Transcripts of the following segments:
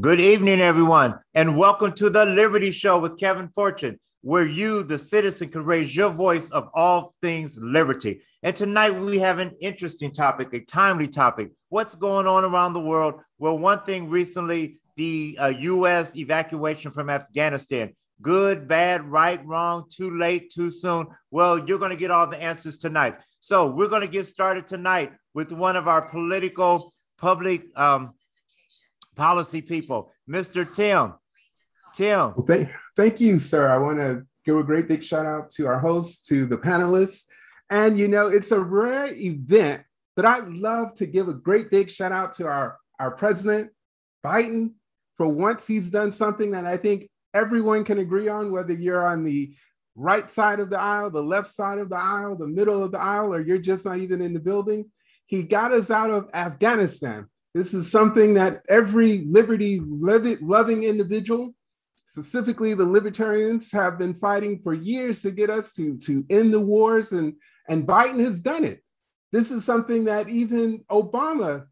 Good evening, everyone, and welcome to the Liberty Show with Kevin Fortune, where you, the citizen, can raise your voice of all things liberty. And tonight we have an interesting topic, a timely topic. What's going on around the world? Well, one thing recently, the uh, U.S. evacuation from Afghanistan. Good, bad, right, wrong, too late, too soon. Well, you're going to get all the answers tonight. So we're going to get started tonight with one of our political public um, policy people, Mr. Tim. Tim. Well, thank, thank you, sir. I want to give a great big shout out to our hosts, to the panelists. And, you know, it's a rare event, but I'd love to give a great big shout out to our, our president, Biden. For once, he's done something that I think everyone can agree on, whether you're on the right side of the aisle, the left side of the aisle, the middle of the aisle, or you're just not even in the building. He got us out of Afghanistan. This is something that every liberty loving individual, specifically the libertarians, have been fighting for years to get us to, to end the wars, and, and Biden has done it. This is something that even Obama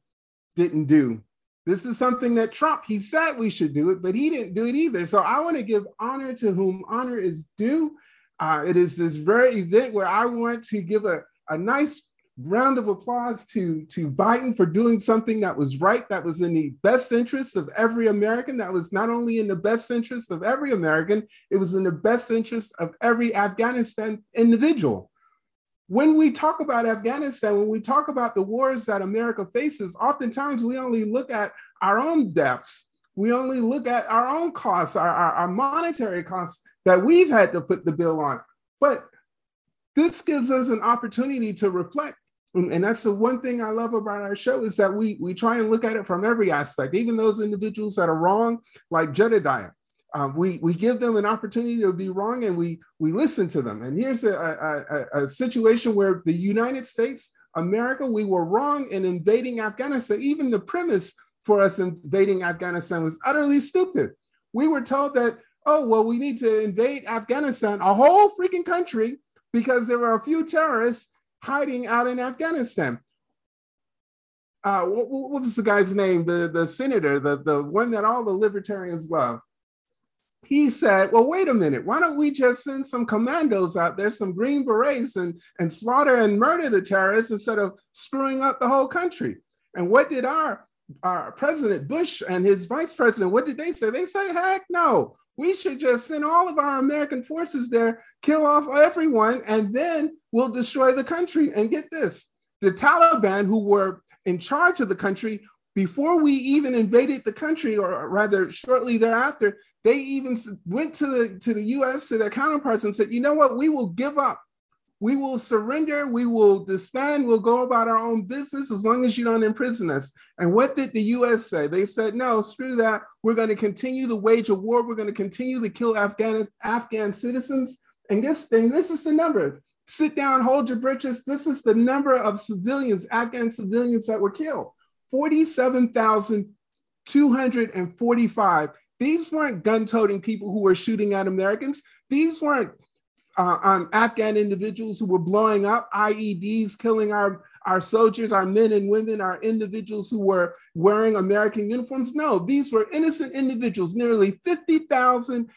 didn't do. This is something that Trump, he said we should do it, but he didn't do it either. So I want to give honor to whom honor is due. Uh, it is this very event where I want to give a, a nice round of applause to, to Biden for doing something that was right, that was in the best interest of every American, that was not only in the best interest of every American, it was in the best interest of every Afghanistan individual. When we talk about Afghanistan, when we talk about the wars that America faces, oftentimes we only look at our own deaths. We only look at our own costs, our, our, our monetary costs that we've had to put the bill on. But this gives us an opportunity to reflect and that's the one thing I love about our show is that we we try and look at it from every aspect, even those individuals that are wrong, like Jedediah. Um, we we give them an opportunity to be wrong, and we we listen to them. And here's a, a, a situation where the United States, America, we were wrong in invading Afghanistan. Even the premise for us invading Afghanistan was utterly stupid. We were told that oh well, we need to invade Afghanistan, a whole freaking country, because there were a few terrorists hiding out in Afghanistan. Uh, what, what, was the guy's name? The, the senator, the, the one that all the libertarians love. He said, Well, wait a minute. Why don't we just send some commandos out there, some Green Berets, and, and slaughter and murder the terrorists instead of screwing up the whole country? And what did our, our President Bush and his vice president, what did they say? They said, Heck no, we should just send all of our American forces there, kill off everyone, and then we'll destroy the country. And get this the Taliban, who were in charge of the country before we even invaded the country, or rather shortly thereafter, they even went to the, to the US, to their counterparts, and said, you know what, we will give up we will surrender, we will disband, we'll go about our own business as long as you don't imprison us. And what did the US say? They said, no, screw that. We're going to continue the wage of war. We're going to continue to kill Afghan, Afghan citizens. And this thing, this is the number. Sit down, hold your britches. This is the number of civilians, Afghan civilians that were killed 47,245. These weren't gun toting people who were shooting at Americans. These weren't uh, on Afghan individuals who were blowing up IEDs, killing our, our soldiers, our men and women, our individuals who were wearing American uniforms. No, these were innocent individuals. Nearly 50,000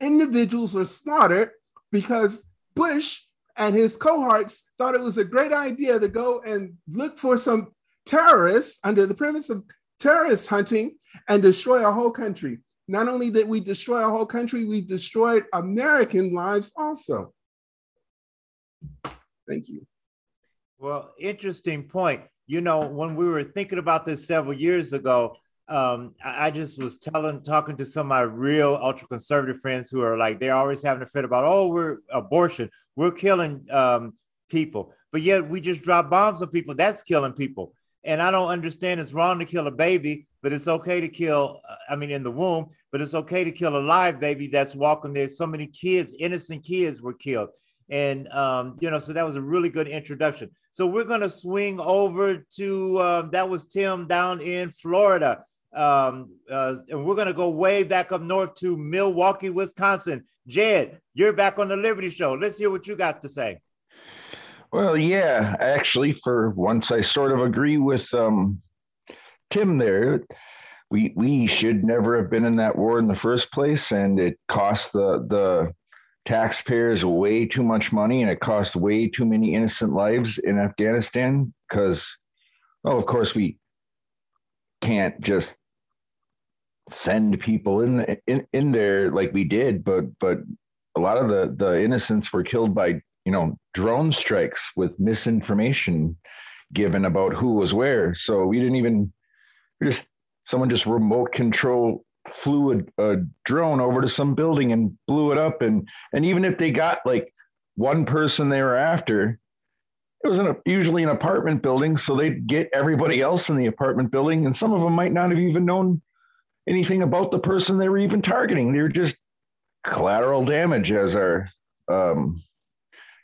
individuals were slaughtered because Bush and his cohorts thought it was a great idea to go and look for some terrorists under the premise of terrorist hunting and destroy a whole country. Not only did we destroy a whole country, we destroyed American lives also. Thank you. Well, interesting point. You know, when we were thinking about this several years ago, um, I just was telling, talking to some of my real ultra conservative friends who are like, they're always having a fit about, oh, we're abortion, we're killing um, people, but yet we just drop bombs on people. That's killing people. And I don't understand it's wrong to kill a baby, but it's okay to kill, uh, I mean, in the womb, but it's okay to kill a live baby that's walking there. So many kids, innocent kids were killed. And, um, you know, so that was a really good introduction. So we're going to swing over to, um, that was Tim down in Florida. Um, uh, and we're going to go way back up north to Milwaukee, Wisconsin. Jed, you're back on the Liberty Show. Let's hear what you got to say. Well, yeah, actually, for once, I sort of agree with um, Tim there. we we should never have been in that war in the first place, and it cost the the taxpayers way too much money, and it cost way too many innocent lives in Afghanistan. Because, well, of course, we can't just send people in, in in there like we did, but but a lot of the the innocents were killed by you know drone strikes with misinformation given about who was where. So we didn't even we just someone just remote control flew a, a, drone over to some building and blew it up and and even if they got like one person they were after it was an, usually an apartment building so they'd get everybody else in the apartment building and some of them might not have even known anything about the person they were even targeting they were just collateral damage as our um,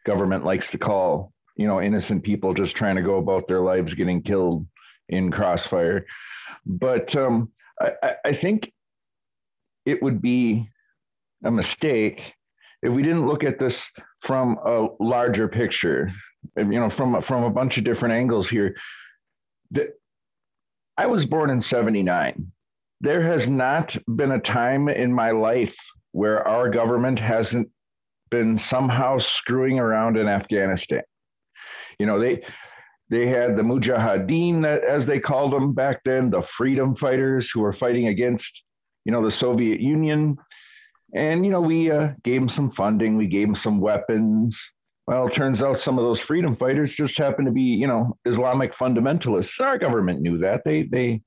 government likes to call you know innocent people just trying to go about their lives getting killed in crossfire but um, I, I think it would be a mistake if we didn't look at this from a larger picture, you know, from from a bunch of different angles here. That I was born in 79. There has not been a time in my life where our government hasn't been somehow screwing around in Afghanistan. You know, they they had the Mujahideen, as they called them back then, the freedom fighters who were fighting against, you know, the Soviet Union. And, you know, we uh, gave them some funding, we gave them some weapons. Well, it turns out some of those freedom fighters just happened to be, you know, Islamic fundamentalists. Our government knew that. They, they,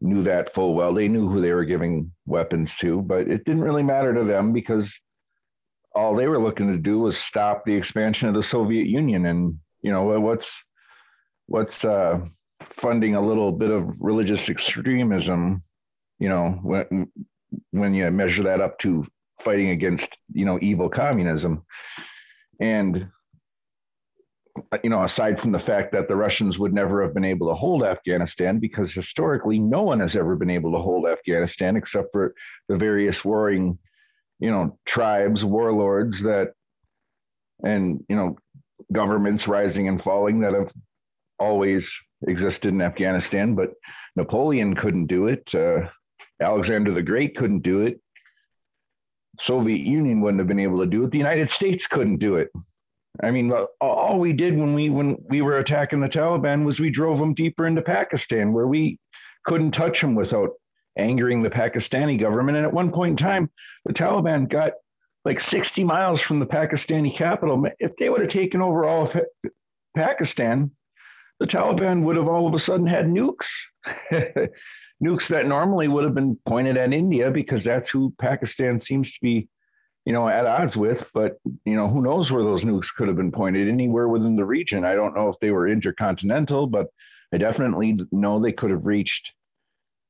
knew that full well. They knew who they were giving weapons to, but it didn't really matter to them because all they were looking to do was stop the expansion of the Soviet Union. And you know what's what's uh, funding a little bit of religious extremism, you know, when when you measure that up to fighting against, you know, evil communism. And you know, aside from the fact that the Russians would never have been able to hold Afghanistan, because historically no one has ever been able to hold Afghanistan except for the various warring, you know, tribes, warlords that, and you know, governments rising and falling that have always existed in Afghanistan, but Napoleon couldn't do it. Uh, Alexander the Great couldn't do it. Soviet Union wouldn't have been able to do it. The United States couldn't do it. I mean, all we did when we when we were attacking the Taliban was we drove them deeper into Pakistan, where we couldn't touch them without angering the Pakistani government. And at one point in time, the Taliban got like 60 miles from the Pakistani capital. If they would have taken over all of Pakistan, the Taliban would have all of a sudden had nukes, nukes that normally would have been pointed at India because that's who Pakistan seems to be, you know, at odds with. But you know, who knows where those nukes could have been pointed anywhere within the region. I don't know if they were intercontinental, but I definitely know they could have reached,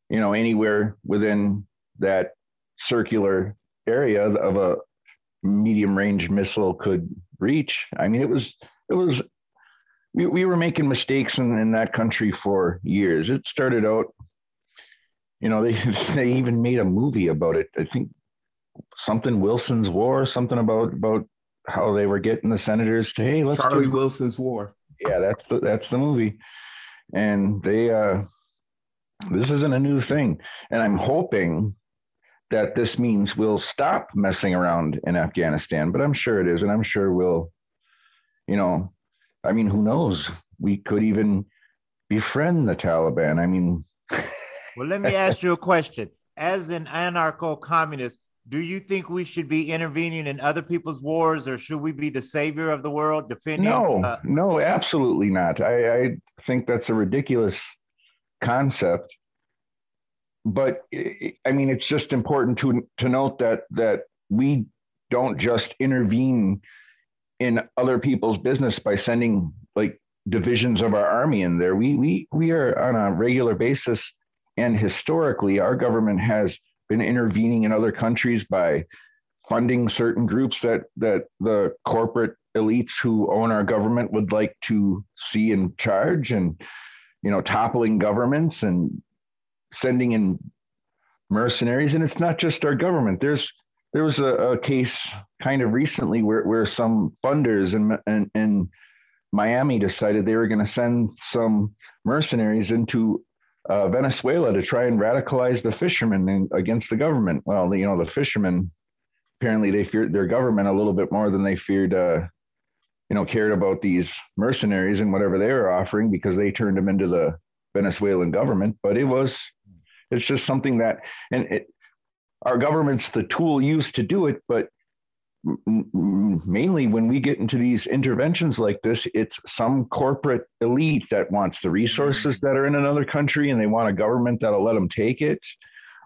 you know, anywhere within that circular area of a medium range missile could reach. I mean, it was it was we, we were making mistakes in, in that country for years. It started out, you know, they they even made a movie about it. I think something Wilson's War, something about about how they were getting the senators to hey, let's Charlie do, Wilson's War. Yeah, that's the that's the movie, and they uh, this isn't a new thing, and I'm hoping that this means we'll stop messing around in Afghanistan. But I'm sure it is, and I'm sure we'll, you know, I mean, who knows? We could even befriend the Taliban. I mean, well, let me ask you a question. As an anarcho communist, do you think we should be intervening in other people's wars or should we be the savior of the world defending? No, uh, no, absolutely not. I, I think that's a ridiculous concept. But I mean, it's just important to, to note that, that we don't just intervene in other people's business by sending like divisions of our army in there. We we we are on a regular basis, and historically, our government has been intervening in other countries by funding certain groups that that the corporate elites who own our government would like to see in charge, and you know, toppling governments and sending in mercenaries. And it's not just our government. There's there was a, a case kind of recently where, where some funders in, in, in Miami decided they were going to send some mercenaries into uh, Venezuela to try and radicalize the fishermen in, against the government. Well, you know, the fishermen apparently they feared their government a little bit more than they feared, uh, you know, cared about these mercenaries and whatever they were offering because they turned them into the Venezuelan government. But it was, it's just something that, and it, our government's the tool used to do it, but mainly when we get into these interventions like this, it's some corporate elite that wants the resources that are in another country and they want a government that'll let them take it,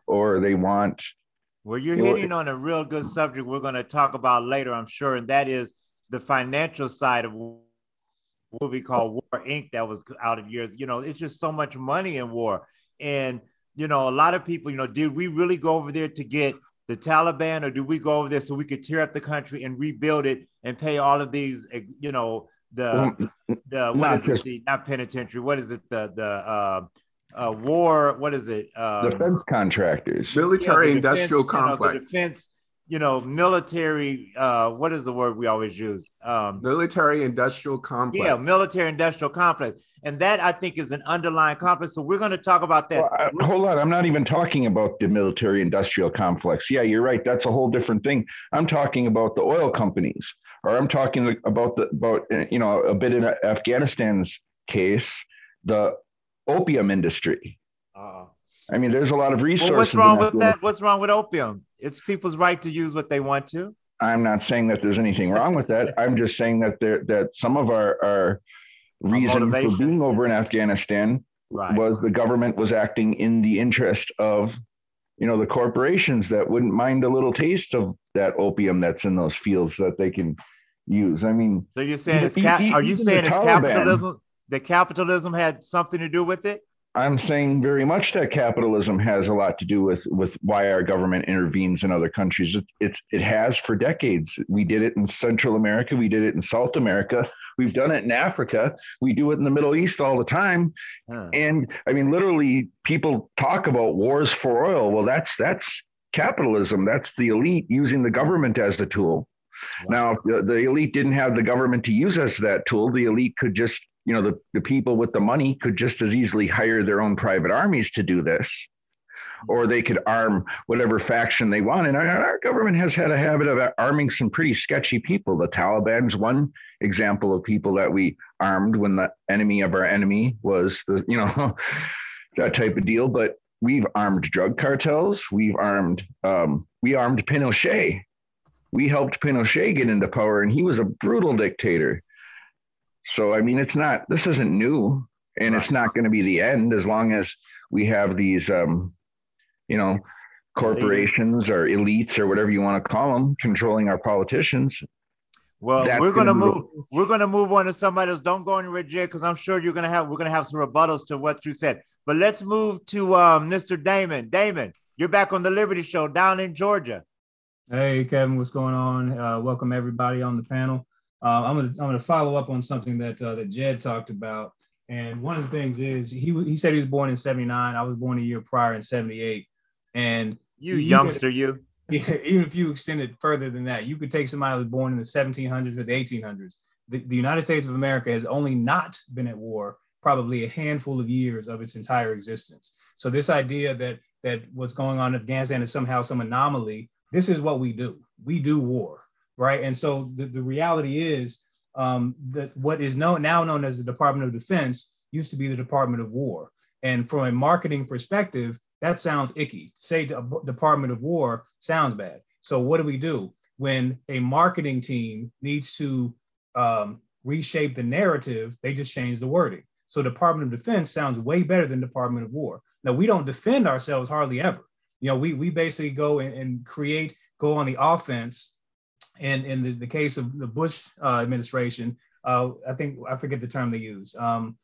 or they want. Well, you're hitting on a real good subject we're going to talk about later, I'm sure, and that is the financial side of what we call War Inc. that was out of years. You know, it's just so much money in war. And, you know, a lot of people, you know, did we really go over there to get the Taliban, or do we go over there so we could tear up the country and rebuild it and pay all of these, you know, the the what is just, it? The, not penitentiary. What is it? The the uh, uh, war. What is it? Um, defense contractors, military yeah, industrial defense, complex. You know, defense you know, military. Uh, what is the word we always use? Um, military industrial complex. Yeah, military industrial complex, and that I think is an underlying complex. So we're going to talk about that. Well, I, hold on, I'm not even talking about the military industrial complex. Yeah, you're right. That's a whole different thing. I'm talking about the oil companies, or I'm talking about the about you know a bit in Afghanistan's case, the opium industry. Uh, I mean, there's a lot of resources. Well, what's wrong with that? What's wrong with opium? It's people's right to use what they want to. I'm not saying that there's anything wrong with that. I'm just saying that there that some of our our reason for being over in Afghanistan right. was the government was acting in the interest of you know the corporations that wouldn't mind a little taste of that opium that's in those fields that they can use. I mean, so you're saying it's cap- are you saying it's capitalism? The capitalism had something to do with it? I'm saying very much that capitalism has a lot to do with with why our government intervenes in other countries. It, it's it has for decades. We did it in Central America. We did it in South America. We've done it in Africa. We do it in the Middle East all the time. Huh. And I mean, literally, people talk about wars for oil. Well, that's that's capitalism. That's the elite using the government as a tool. Wow. Now, the, the elite didn't have the government to use as that tool. The elite could just you know the, the people with the money could just as easily hire their own private armies to do this or they could arm whatever faction they want. And our, our government has had a habit of arming some pretty sketchy people. The taliban's one example of people that we armed when the enemy of our enemy was the you know that type of deal. But we've armed drug cartels. We've armed um, we armed pinochet. We helped pinochet get into power and he was a brutal dictator so, I mean, it's not, this isn't new and right. it's not going to be the end as long as we have these, um, you know, corporations or elites or whatever you want to call them controlling our politicians. Well, That's we're gonna, move. We're gonna move on to somebody else. Don't go anywhere, Jay, because I'm sure you're gonna have. We're gonna have some rebuttals to what you said. But let's move to um, Mr. Damon. Damon, you're back on the Liberty Show down in Georgia. Hey, Kevin, what's going on? Uh, welcome everybody on the panel. Uh, I'm gonna I'm gonna follow up on something that uh, that Jed talked about. And one of the things is he he said he was born in '79. I was born a year prior in '78. And you youngster, you. Yeah, even if you extend it further than that, you could take somebody who was born in the 1700s or the 1800s. The, the United States of America has only not been at war probably a handful of years of its entire existence. So this idea that that what's going on in Afghanistan is somehow some anomaly. This is what we do. We do war right? And so the, the reality is um, that what is known now known as the Department of Defense used to be the Department of War. And from a marketing perspective, that sounds icky. Say Department of War sounds bad. So what do we do when a marketing team needs to um, reshape the narrative? They just change the wording. So Department of Defense sounds way better than Department of War. Now we don't defend ourselves hardly ever. You know, we we basically go and, and create, go on the offense in in the, the case of the Bush uh, administration, uh, I think I forget the term they use. Um,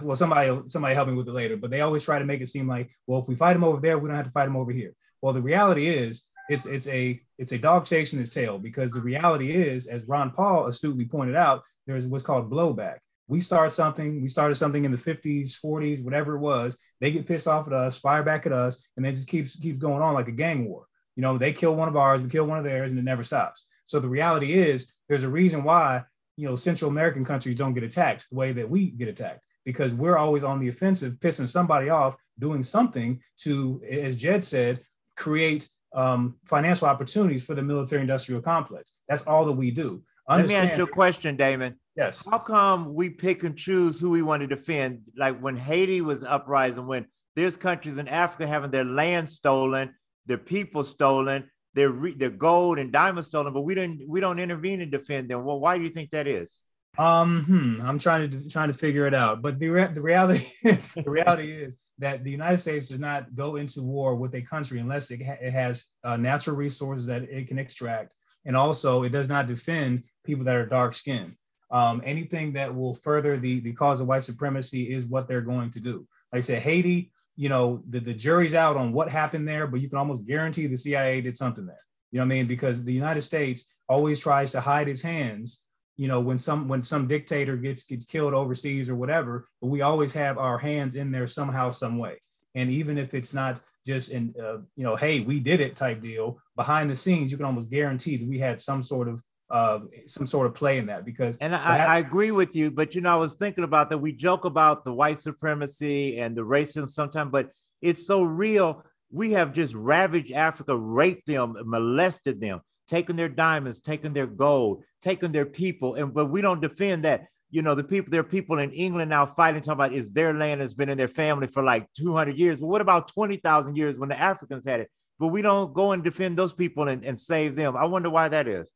well, somebody somebody help me with it later, but they always try to make it seem like, well, if we fight them over there, we don't have to fight them over here. Well, the reality is, it's it's a it's a dog chasing its tail because the reality is, as Ron Paul astutely pointed out, there's what's called blowback. We start something, we started something in the 50s, 40s, whatever it was. They get pissed off at us, fire back at us, and then just keeps keeps going on like a gang war. You know, they kill one of ours, we kill one of theirs, and it never stops. So the reality is, there's a reason why you know Central American countries don't get attacked the way that we get attacked. because we're always on the offensive, pissing somebody off, doing something to, as Jed said, create um, financial opportunities for the military industrial complex. That's all that we do. Understand, Let me ask you a question, Damon. Yes. How come we pick and choose who we want to defend? Like when Haiti was uprising, when there's countries in Africa having their land stolen, their people stolen, their re- their gold and diamonds stolen, but we didn't we don't intervene and defend them. Well, why do you think that is? Um, hmm, I'm trying to trying to figure it out. But the re- the reality the reality is that the United States does not go into war with a country unless it, ha- it has uh, natural resources that it can extract, and also it does not defend people that are dark skinned. Um, anything that will further the the cause of white supremacy is what they're going to do. Like I said, Haiti you know, the, the jury's out on what happened there, but you can almost guarantee the CIA did something there. You know what I mean? Because the United States always tries to hide its hands, you know, when some when some dictator gets gets killed overseas or whatever, but we always have our hands in there somehow, some way. And even if it's not just in, uh, you know, hey, we did it type deal, behind the scenes, you can almost guarantee that we had some sort of uh, some sort of play in that because and I, I, agree with you but you know i was thinking about that. We joke about the white supremacy and the racism sometimes but it's so real. We have just ravaged africa raped them molested them taken their diamonds taken their gold taken their people. And but we don't defend that. You know the people there are people in england now fighting talking about is their land has been in their family for like 200 years. But what about 20000 years when the africans had it? But we don't go and defend those people and, and save them. I wonder why that is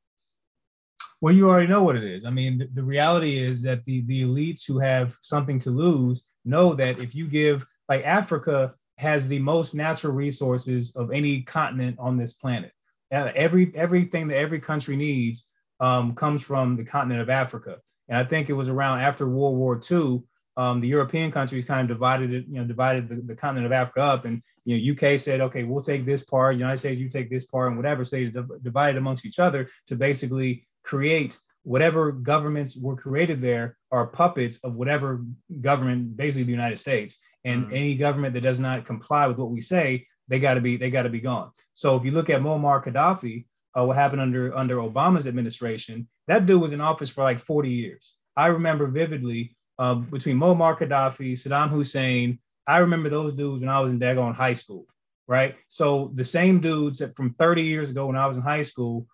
well, you already know what it is. I mean, the, the, reality is that the, the elites who have something to lose know that if you give, like Africa has the most natural resources of any continent on this planet. Uh, every everything that every country needs um, comes from the continent of Africa. And I think it was around after World War II, um, the European countries kind of divided it, you know, divided the, the, continent of Africa up. And you know, UK said, okay, we'll take this part. United States, you take this part, and whatever. So they divided amongst each other to basically create whatever governments were created there are puppets of whatever government, basically the United States. And mm. any government that does not comply with what we say, they got to be they got to be gone. So if you look at Muammar Gaddafi, uh, what happened under under Obama's administration, that dude was in office for like 40 years. I remember vividly uh, between Muammar Gaddafi, Saddam Hussein. I remember those dudes when I was in Dagon high school, right? So the same dudes that from 30 years ago when I was in high school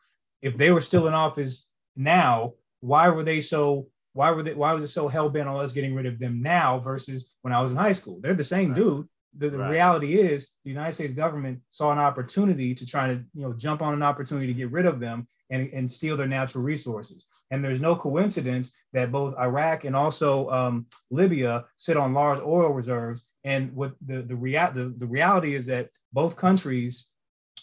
if they were still in office now, why were they so? Why were they? Why was it so hell bent on us getting rid of them now versus when I was in high school? They're the same right. dude. The, the right. reality is, the United States government saw an opportunity to try to, you know, jump on an opportunity to get rid of them and, and steal their natural resources. And there's no coincidence that both Iraq and also um, Libya sit on large oil reserves. And what the the, rea- the the reality is that both countries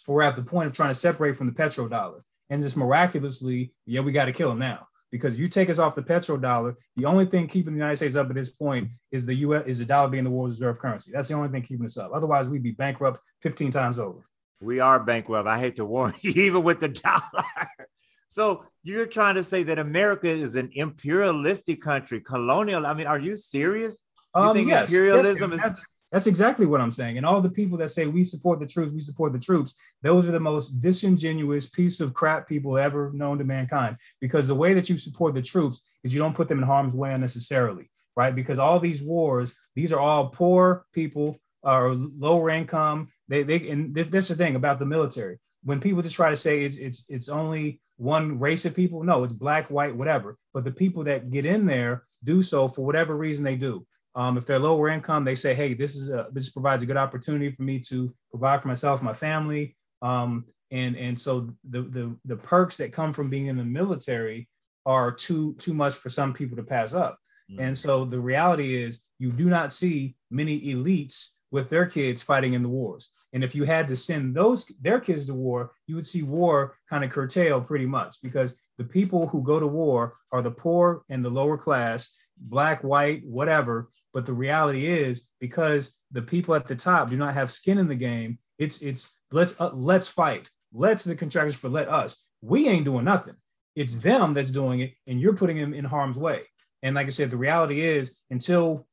were at the point of trying to separate from the petrodollar and just miraculously, yeah, we got to kill him now because you take us off the petrodollar. The only thing keeping the United States up at this point is the U.S. is the dollar being the world's reserve currency. That's the only thing keeping us up. Otherwise, we'd be bankrupt 15 times over. We are bankrupt. I hate to warn you, even with the dollar. so you're trying to say that America is an imperialistic country, colonial. I mean, are you serious? You um, think yes, imperialism yes, is that's exactly what I'm saying. And all the people that say we support the troops, we support the troops, those are the most disingenuous piece of crap people ever known to mankind. Because the way that you support the troops is you don't put them in harm's way unnecessarily, right? Because all these wars, these are all poor people or lower income. They, they and this, this is the thing about the military. When people just try to say it's it's it's only one race of people, no, it's black, white, whatever. But the people that get in there do so for whatever reason they do. Um, if they're lower income, they say, "Hey, this is a, this provides a good opportunity for me to provide for myself, my family." Um, and and so the, the the perks that come from being in the military are too too much for some people to pass up. Mm-hmm. And so the reality is, you do not see many elites with their kids fighting in the wars. And if you had to send those their kids to war, you would see war kind of curtail pretty much because the people who go to war are the poor and the lower class, black, white, whatever, but the reality is because the people at the top do not have skin in the game, it's it's let's uh, let's fight. Let's the contractors for let us. We ain't doing nothing. It's them that's doing it, and you're putting them in harm's way. And like I said, the reality is until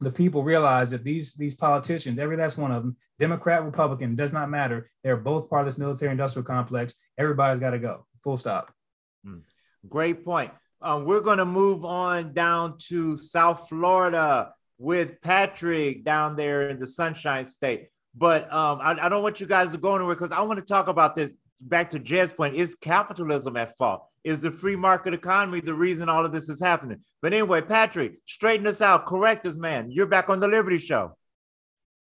the people realize that these these politicians, every last one of them, Democrat, Republican, does not matter. They're both part of this military industrial complex. Everybody's got to go. Full stop. Hmm. Great point. Um, we're going to move on down to South Florida with Patrick down there in the Sunshine State. But um, I, I don't want you guys to go anywhere because I want to talk about this. Back to Jed's point: Is capitalism at fault? Is the free market economy the reason all of this is happening? But anyway, Patrick, straighten us out, correct us, man. You're back on the Liberty Show.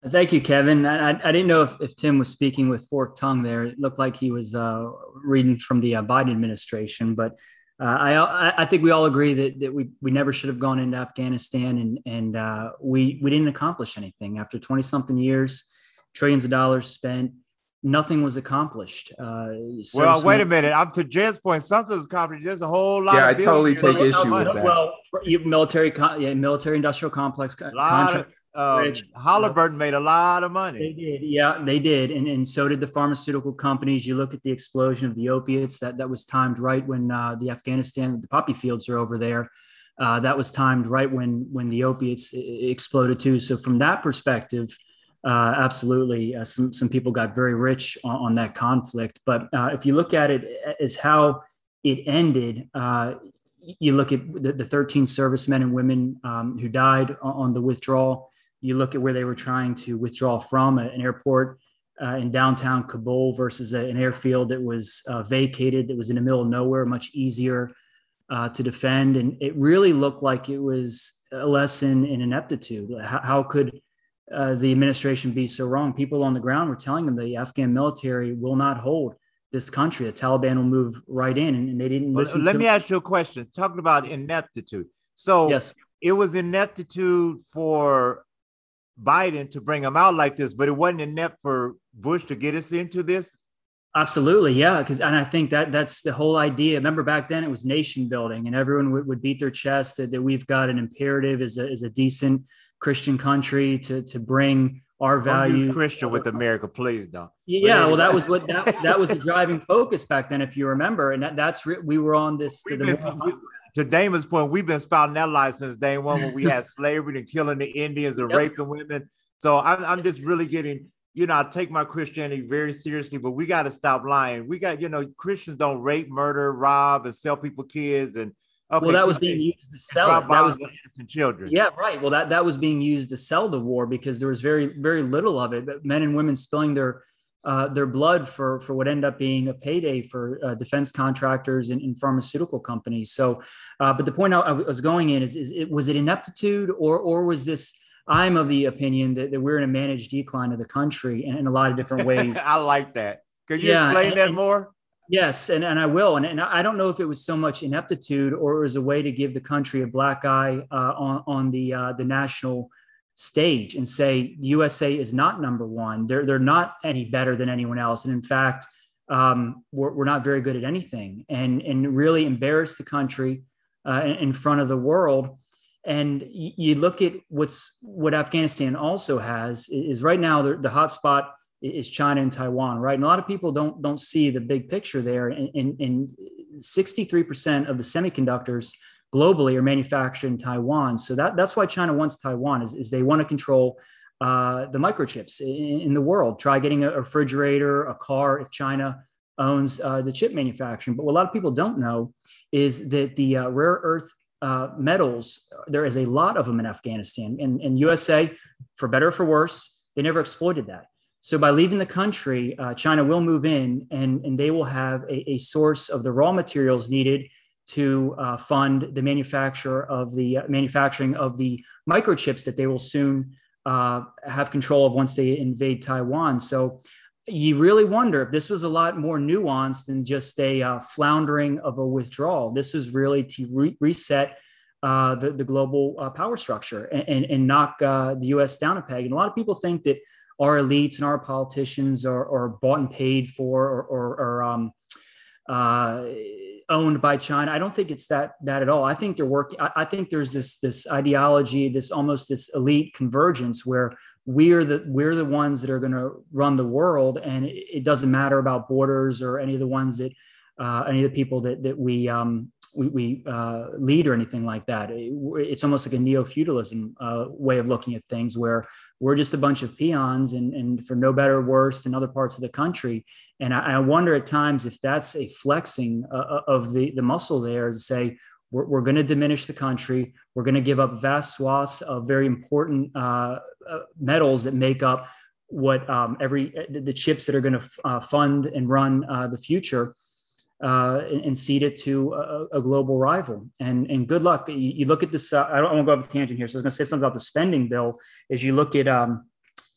Thank you, Kevin. I, I didn't know if, if Tim was speaking with forked tongue there. It looked like he was uh, reading from the uh, Biden administration, but uh, I, I think we all agree that, that we, we never should have gone into Afghanistan and, and uh, we, we didn't accomplish anything. After 20 something years, trillions of dollars spent, nothing was accomplished. Uh, well, wait a minute. I'm to Jen's point. Something was accomplished. There's a whole lot. Yeah, I totally take issue with that. Well, military, yeah, military industrial complex contract. Um, Halliburton made a lot of money. They did, yeah, they did, and and so did the pharmaceutical companies. You look at the explosion of the opiates that that was timed right when uh, the Afghanistan the poppy fields are over there. Uh, that was timed right when when the opiates exploded too. So from that perspective, uh, absolutely, uh, some some people got very rich on, on that conflict. But uh, if you look at it as how it ended, uh, you look at the, the 13 servicemen and women um, who died on, on the withdrawal you look at where they were trying to withdraw from an airport uh, in downtown Kabul versus a, an airfield that was uh, vacated, that was in the middle of nowhere, much easier uh, to defend. And it really looked like it was a lesson in ineptitude. How, how could uh, the administration be so wrong? People on the ground were telling them the Afghan military will not hold this country. The Taliban will move right in, and, and they didn't listen. Let me them. ask you a question. Talking about ineptitude. So yes. it was ineptitude for Biden to bring them out like this, but it wasn't enough for Bush to get us into this. Absolutely, yeah. Because and I think that that's the whole idea. Remember back then it was nation building, and everyone would, would beat their chest that, that we've got an imperative as a, as a decent Christian country to to bring our values. Christian with America, please don't. Yeah, well, that was what that, that was the driving focus back then, if you remember, and that, that's we were on this. The, the, to Damon's point, we've been spouting that lie since day one when we had slavery and killing the Indians and yep. raping women. So I'm, I'm just really getting, you know, I take my Christianity very seriously, but we got to stop lying. We got, you know, Christians don't rape, murder, rob, and sell people kids. And okay, well, that was being used to sell it. That was innocent children. Yeah, right. Well, that that was being used to sell the war because there was very very little of it. But men and women spilling their uh, their blood for for what ended up being a payday for uh, defense contractors and, and, pharmaceutical companies. So, uh, but the point I, I, was going in is, is it was it ineptitude or or was this? I'm of the opinion that, that we're in a managed decline of the country in, in a lot of different ways. I like that. Could you yeah, explain and, that more? Yes, and, and I will. And, and I don't know if it was so much ineptitude or it was a way to give the country a black eye uh, on, on the uh, the national stage and say USA is not number one. They're, they're not any better than anyone else. And in fact, um, we're, we're not very good at anything and, and really embarrass the country uh, in, front of the world. And you look at what's what Afghanistan also has is right now the, the hot spot is China and Taiwan, right? And a lot of people don't don't see the big picture there. And, and, and 63% of the semiconductors globally are manufactured in Taiwan. So that, that's why China wants Taiwan is, is they want to control uh, the microchips in, in, the world. Try getting a, refrigerator, a car, if China owns uh, the chip manufacturing. But what a lot of people don't know is that the uh, rare earth uh, metals, there is a lot of them in Afghanistan. And, and USA, for better or for worse, they never exploited that. So by leaving the country, uh, China will move in and, and they will have a, a source of the raw materials needed to uh, fund the manufacture of the uh, manufacturing of the microchips that they will soon uh, have control of once they invade Taiwan. So you really wonder if this was a lot more nuanced than just a uh, floundering of a withdrawal. This was really to re- reset uh, the, the global uh, power structure and, and, and knock the US down a peg. And a lot of people think that our elites and our politicians are, are bought and paid for or, or, or um, owned by China. I don't think it's that that at all. I think they're working. I, I think there's this this ideology, this almost this elite convergence where we're the we're the ones that are going to run the world, and it, it, doesn't matter about borders or any of the ones that uh, any of the people that that we um, we, we uh, lead or anything like that. It, it's almost like a neo feudalism uh, way of looking at things, where we're just a bunch of peons, and, and for no better or worse than other parts of the country. And I, I wonder at times if that's a flexing uh, uh, of the the muscle there to say we're, we're going to diminish the country. We're going to give up vast swaths of very important uh, uh, metals that make up what um, every the, the, chips that are going to uh, fund and run the future. Uh, and, and cede it to a, a, global rival. And, and good luck. You, you look at this. Uh, I don't want to go off a tangent here. So I was going to say something about the spending bill. As you look at um,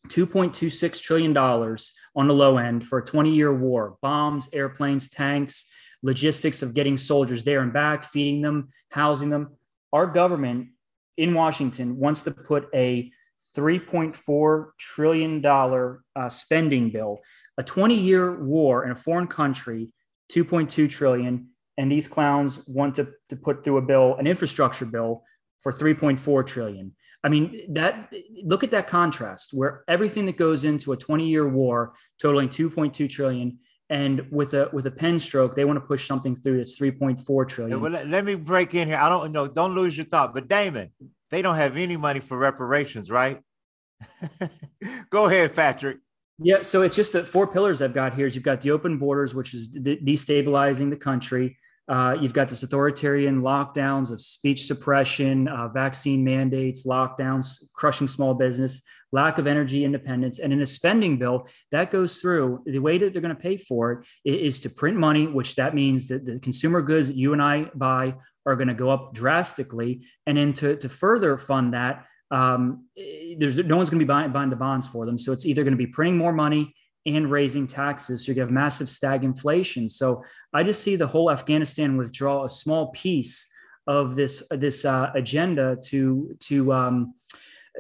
$2.26 trillion on the low end for a 20 year war, bombs, airplanes, tanks, logistics of getting soldiers there and back, feeding them, housing them. Our government in Washington wants to put a $3.4 trillion uh, spending bill, a 20 year war in a foreign country, 2.2 trillion. And these clowns want to, to put through a bill, an infrastructure bill for 3.4 trillion. I mean, that look at that contrast where everything that goes into a 20 year war totaling 2.2 trillion and with a with a pen stroke they want to push something through that's 3.4 trillion. Yeah, well, let, let, me break in here. I don't know. Don't lose your thought. But damon they don't have any money for reparations right? Go ahead patrick yeah so it's just the four pillars i've got here is you've got the open borders which is de- destabilizing the country uh, you've got this authoritarian lockdowns of speech suppression, uh, vaccine mandates, lockdowns, crushing small business, lack of energy independence. And in a spending bill, that goes through the way that they're going to pay for it is to print money, which that means that the consumer goods that you and I buy are going to go up drastically. And then to, to further fund that, um, there's no one's going to be buying, buying the bonds for them. So it's either going to be printing more money and raising taxes. So you have massive stagflation. So I just see the whole Afghanistan withdrawal a small piece of this this uh, agenda to to um,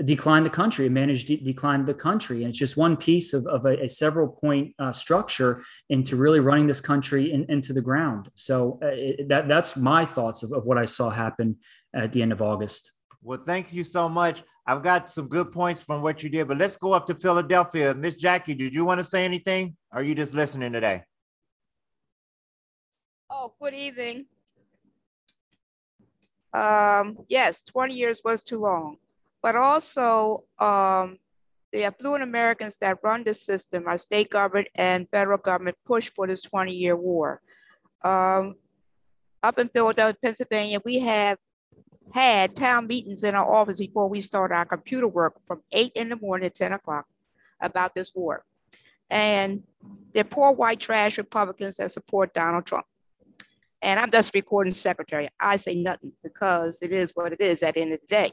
decline the country, manage de- decline the country, and it's just one piece of, of a, a several point uh, structure into really running this country in, into the ground. So uh, it, that that's my thoughts of, of what I saw happen at the end of August. Well, thank you so much. I've got some good points from what you did, but let's go up to Philadelphia. Miss Jackie, did you want to say anything? Or are you just listening today? Oh, good evening. Um, yes, 20 years was too long, but also um, the affluent Americans that run the system, our state government and federal government push for this 20 year war. Um, up in Philadelphia, Pennsylvania, we have had town meetings in our office before we started our computer work from eight in the morning to 10 o'clock about this war. And they're poor white trash Republicans that support Donald Trump. And I'm just recording secretary. I say nothing because it is what it is at the end of the day.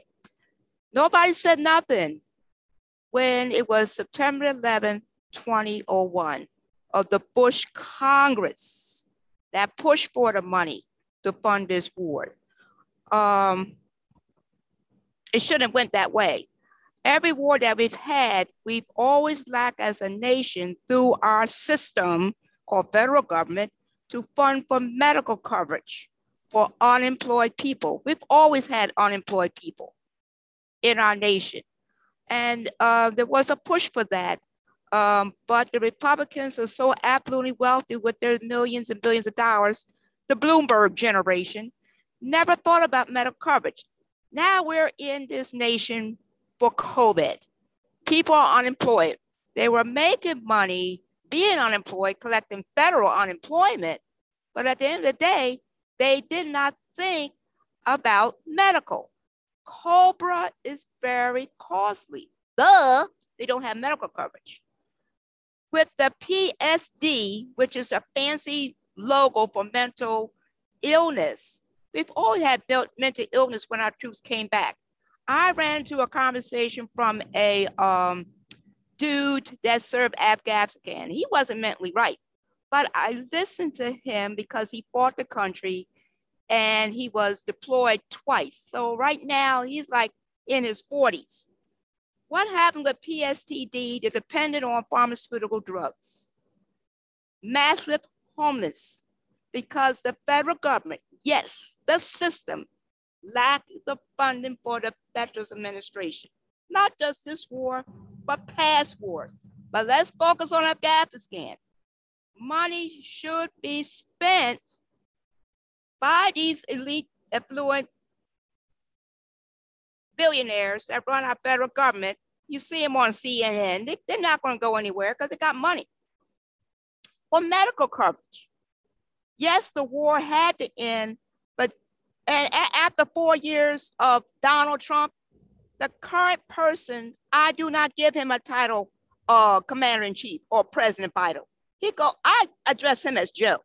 Nobody said nothing when it was September 11, 2001 of the Bush Congress that pushed for the money to fund this war um, it shouldn't have went that way. Every war that we've had, we've always lacked as a nation through our system called federal government to fund for medical coverage for unemployed people. We've always had unemployed people in our nation. And uh, there was a push for that. Um, but the Republicans are so absolutely wealthy with their millions and billions of dollars, the Bloomberg generation, never thought about medical coverage. Now we're in this nation for COVID. People are unemployed. They were making money being unemployed, collecting federal unemployment. But at the end of the day, they did not think about medical. Cobra is very costly. Duh, they don't have medical coverage. With the PSD, which is a fancy logo for mental illness, We've all had mental illness when our troops came back. I ran into a conversation from a um, dude that served Afghanistan. He wasn't mentally right, but I listened to him because he fought the country and he was deployed twice. So right now he's like in his 40s. What happened with PSTD that depended on pharmaceutical drugs? Massive homeless because the federal government yes, the system lacked the funding for the Veterans Administration, not just this war, but past wars. But let's focus on Afghanistan. Money should be spent by these elite, affluent billionaires that run our federal government. You see them on CNN. They, they're not going to go anywhere because they got money. For medical coverage, yes, the war had to end, but And a- after four years of Donald Trump, the current person, I do not give him a title, uh, commander in chief or president Biden. He go, I address him as Joe.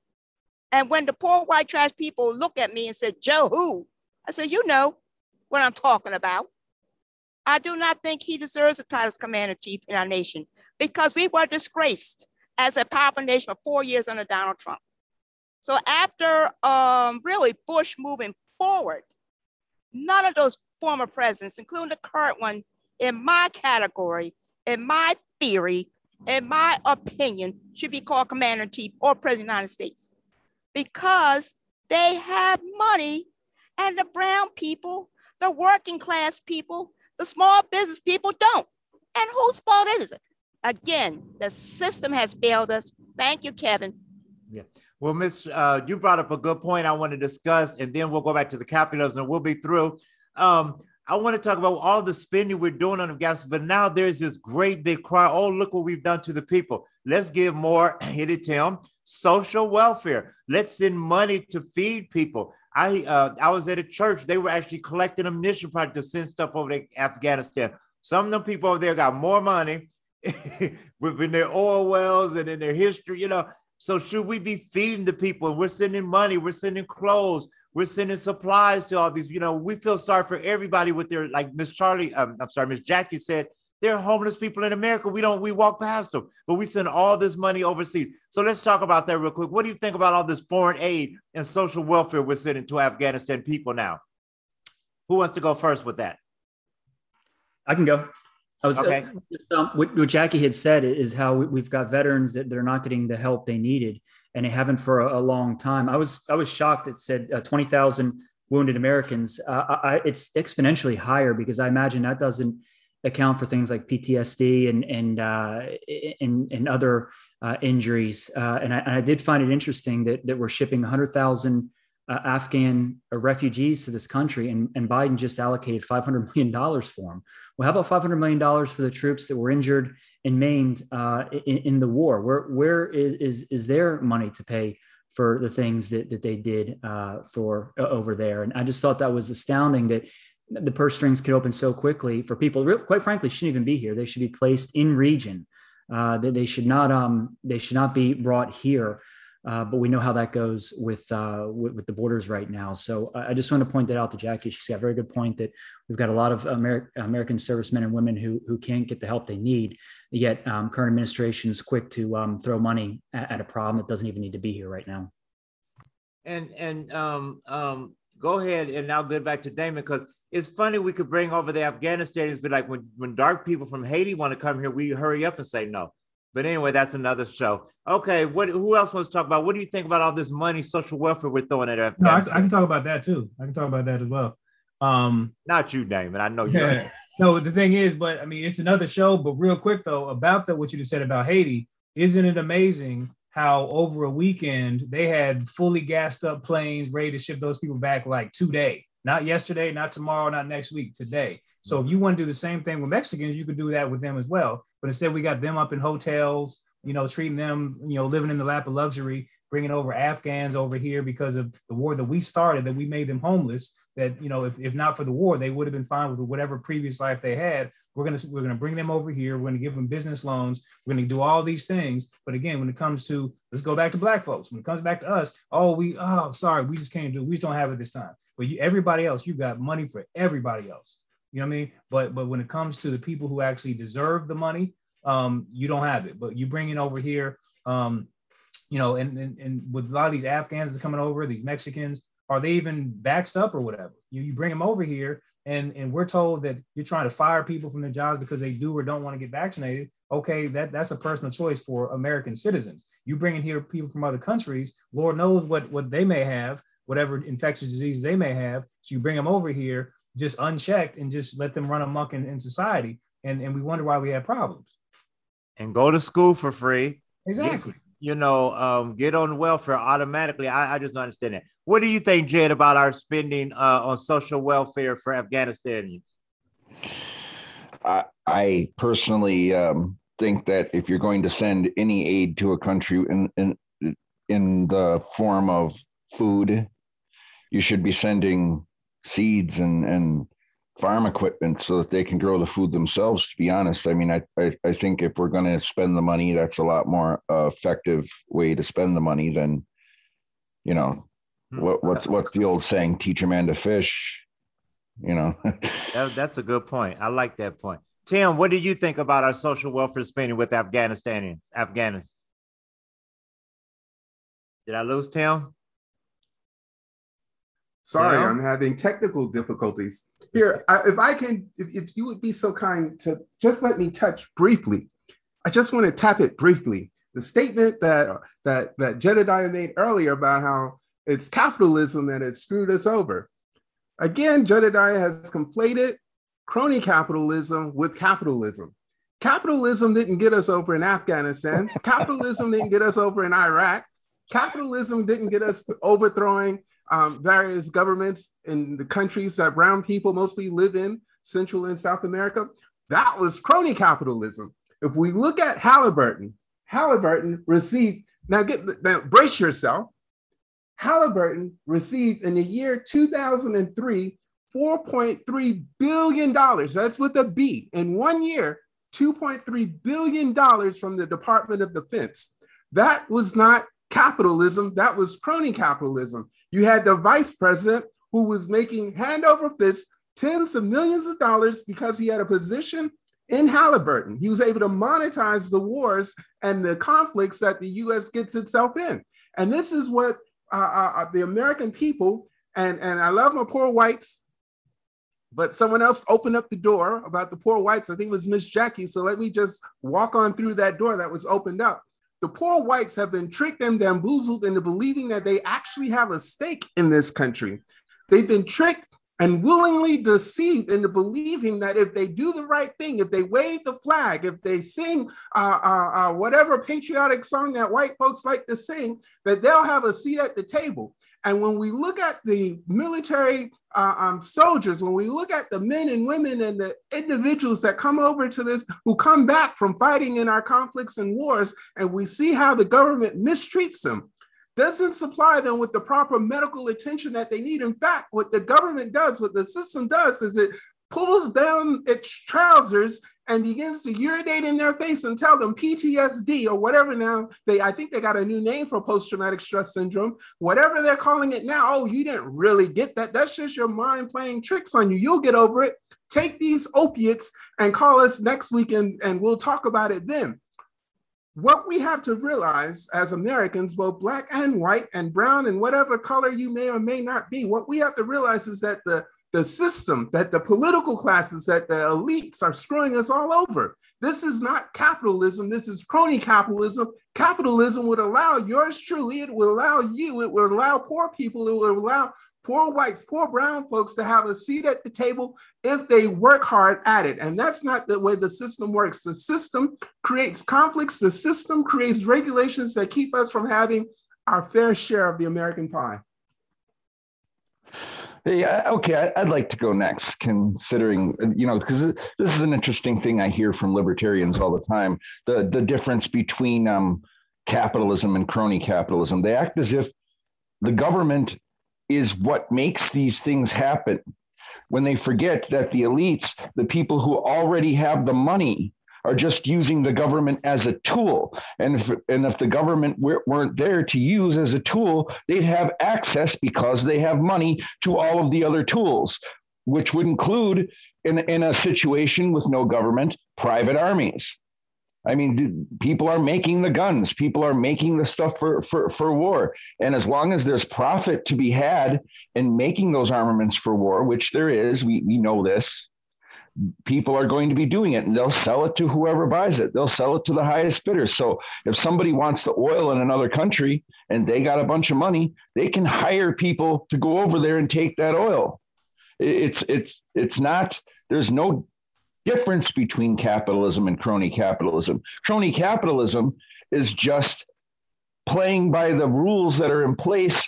And when the poor white trash people look at me and said, Joe, who? I said, you know what I'm talking about. I do not think he deserves the title of commander in chief in our nation because we were disgraced as a powerful nation for four years under Donald Trump. So after um, really Bush moving forward, none of those former presidents, including the current one, in my category, in my theory, in my opinion, should be called commander in chief or president of the United States because they have money and the brown people, the working class people, the small business people don't. And whose fault is it? Again, the system has failed us. Thank you, Kevin. Yeah. Well, Miss, uh, you brought up a good point I want to discuss, and then we'll go back to the capitalism and we'll be through. Um, I want to talk about all the spending we're doing on the gas, but now there's this great big cry. Oh, look what we've done to the people. Let's give more, hit it, Tim, social welfare. Let's send money to feed people. I uh, I was at a church. They were actually collecting a mission project to send stuff over to Afghanistan. Some of them people over there got more money within their oil wells and in their history, you know. So should we be feeding the people? We're sending money, we're sending clothes, we're sending supplies to all these. You know, we feel sorry for everybody with their like Miss Charlie. Um, I'm sorry, Miss Jackie said there are homeless people in America. We don't we walk past them, but we send all this money overseas. So let's talk about that real quick. What do you think about all this foreign aid and social welfare we're sending to Afghanistan people now? Who wants to go first with that? I can go. I was okay. Uh, um, what, what, Jackie had said is how we, have got veterans that they're not getting the help they needed, and they haven't for a, a long time. I was I was shocked. It said uh, twenty thousand wounded Americans. Uh, I, it's exponentially higher because I imagine that doesn't account for things like PTSD and and uh, and, and other uh, injuries. Uh, and I, and, I, did find it interesting that that we're shipping 100,000 uh, Afghan refugees to this country, and, and Biden just allocated 500 million dollars for them. Well, how about 500 million dollars for the troops that were injured and maimed uh, in, in, the war? Where where is, is is their money to pay? For the things that, that they did uh, for over there, and I just thought that was astounding that the purse strings could open so quickly for people real, quite frankly shouldn't even be here they should be placed in region uh, they, they should not um, they should not be brought here uh, but we know how that goes with, uh, with, with the borders right now. So I just want to point that out to Jackie. She's got a very good point that we've got a lot of Amer- American servicemen and women who who can't get the help they need. Yet um, current administration is quick to um, throw money at, at, a problem that doesn't even need to be here right now. And and um, um, go ahead and now get back to Damon because it's funny we could bring over the Afghanistanis, but like when, when dark people from Haiti want to come here, we hurry up and say no. But anyway, that's another show. Okay, what who else wants to talk about? What do you think about all this money, social welfare we're throwing at Afghanistan? No, I, I can talk about that too. I can talk about that as well. Um, Not you, Damon. I know you. Yeah. no, the thing is, but I mean, it's another show. But real quick though, about that, what you just said about Haiti, isn't it amazing how over a weekend they had fully gassed up planes ready to ship those people back like today? Not yesterday, not tomorrow, not next week, today. So if you want to do the same thing with Mexicans, you could do that with them as well. But instead, we got them up in hotels, you know, treating them, you know, living in the lap of luxury, bringing over Afghans over here because of the war that we started, that we made them homeless. That you know, if, if not for the war, they would have been fine with whatever previous life they had. We're gonna we're gonna bring them over here. We're gonna give them business loans. We're gonna do all these things. But again, when it comes to let's go back to black folks. When it comes back to us, oh we oh sorry, we just can't do. We just don't have it this time. But you, everybody else, you got money for everybody else. You know what I mean? But but when it comes to the people who actually deserve the money, um, you don't have it. But you bring it over here, um, you know, and, and and with a lot of these Afghans that's coming over, these Mexicans, are they even vaxxed up or whatever? You you bring them over here, and and we're told that you're trying to fire people from their jobs because they do or don't want to get vaccinated. Okay, that that's a personal choice for American citizens. You bring in here people from other countries, Lord knows what what they may have whatever infectious diseases they may have. So you bring them over here just unchecked and just let them run amok in, in society. And, and we wonder why we have problems. And go to school for free. Exactly. You know, um, get on welfare automatically. I, I just don't understand that. What do you think, Jed, about our spending uh, on social welfare for Afghanistanians? I, I personally um, think that if you're going to send any aid to a country in, in, in the form of food you should be sending seeds and and farm equipment so that they can grow the food themselves to be honest. I mean i i, I think if we're going to spend the money that's a lot more uh, effective way to spend the money than you know hmm. what, what's what's the old saying teach a man to fish you know? That, that's a good point. I like that point. Tim what do you think about our social welfare spending with afghanistanians afghanis? Did i lose tim Sorry, yeah. I'm having technical difficulties. Here, I, if I can, if, if you would be so kind to just let me touch briefly. I just want to tap it briefly. The statement that that that Jedediah made earlier about how it's capitalism that has screwed us over. Again, Jedediah has conflated crony capitalism with capitalism. Capitalism didn't get us over in Afghanistan. capitalism didn't get us over in Iraq. Capitalism didn't get us overthrowing um, various governments in the countries that brown people mostly live in, Central and South America. That was crony capitalism. If we look at Halliburton, Halliburton received, now get now brace yourself. Halliburton received in the year 2003 $4.3 billion. That's with a B. In one year, $2.3 billion from the Department of Defense. That was not capitalism, that was crony capitalism. You had the vice president who was making hand over fist tens of millions of dollars because he had a position in Halliburton. He was able to monetize the wars and the conflicts that the US gets itself in. And this is what uh, uh, uh, the American people, and, and I love my poor whites, but someone else opened up the door about the poor whites. I think it was Miss Jackie. So let me just walk on through that door that was opened up the poor whites have been tricked and bamboozled into believing that they actually have a stake in this country. They've been tricked and willingly deceived into believing that if they do the right thing, if they wave the flag, if they sing uh, uh, uh, whatever patriotic song that white folks like to sing, that they'll have a seat at the table. And when we look at the military uh, um, soldiers, when we look at the men and women and the individuals that come over to this, who come back from fighting in our conflicts and wars, and we see how the government mistreats them, doesn't supply them with the proper medical attention that they need. In fact, what the government does, what the system does, is it pulls down its trousers and begins to urinate in their face and tell them PTSD or whatever now they I think they got a new name for post-traumatic stress syndrome whatever they're calling it now. Oh you didn't really get that. That's just your mind playing tricks on you. You'll get over it. Take these opiates and call us next week and, and we'll talk about it then. What we have to realize as Americans both black and white and brown and whatever color you may or may not be what we have to realize is that the the system, that the political classes, that the elites are screwing us all over. This is not capitalism. This is crony capitalism. Capitalism would allow yours truly, it would allow you, it would allow poor people, it would allow poor whites, poor brown folks to have a seat at the table if they work hard at it. And that's not the way the system works. The system creates conflicts, the system creates regulations that keep us from having our fair share of the American pie. Yeah, okay, I'd like to go next, considering you know because this is an interesting thing I hear from libertarians all the time. The the difference between um, capitalism and crony capitalism. They act as if the government is what makes these things happen. When they forget that the elites, the people who already have the money, are just using the government as a tool. And if, and if the government weren't there to use as a tool, they'd have access because they have money to all of the other tools, which would include, in, in a situation with no government, private armies. I mean, people are making the guns, people are making the stuff for, for, for war. And as long as there's profit to be had in making those armaments for war, which there is, we, we know this, people are going to be doing it and they'll sell it to whoever buys it. They'll sell it to the highest bidder. So if somebody wants the oil in another country and they got a bunch of money, they can hire people to go over there and take that oil. It's it's it's not there's no difference between capitalism and crony capitalism. Crony capitalism is just playing by the rules that are in place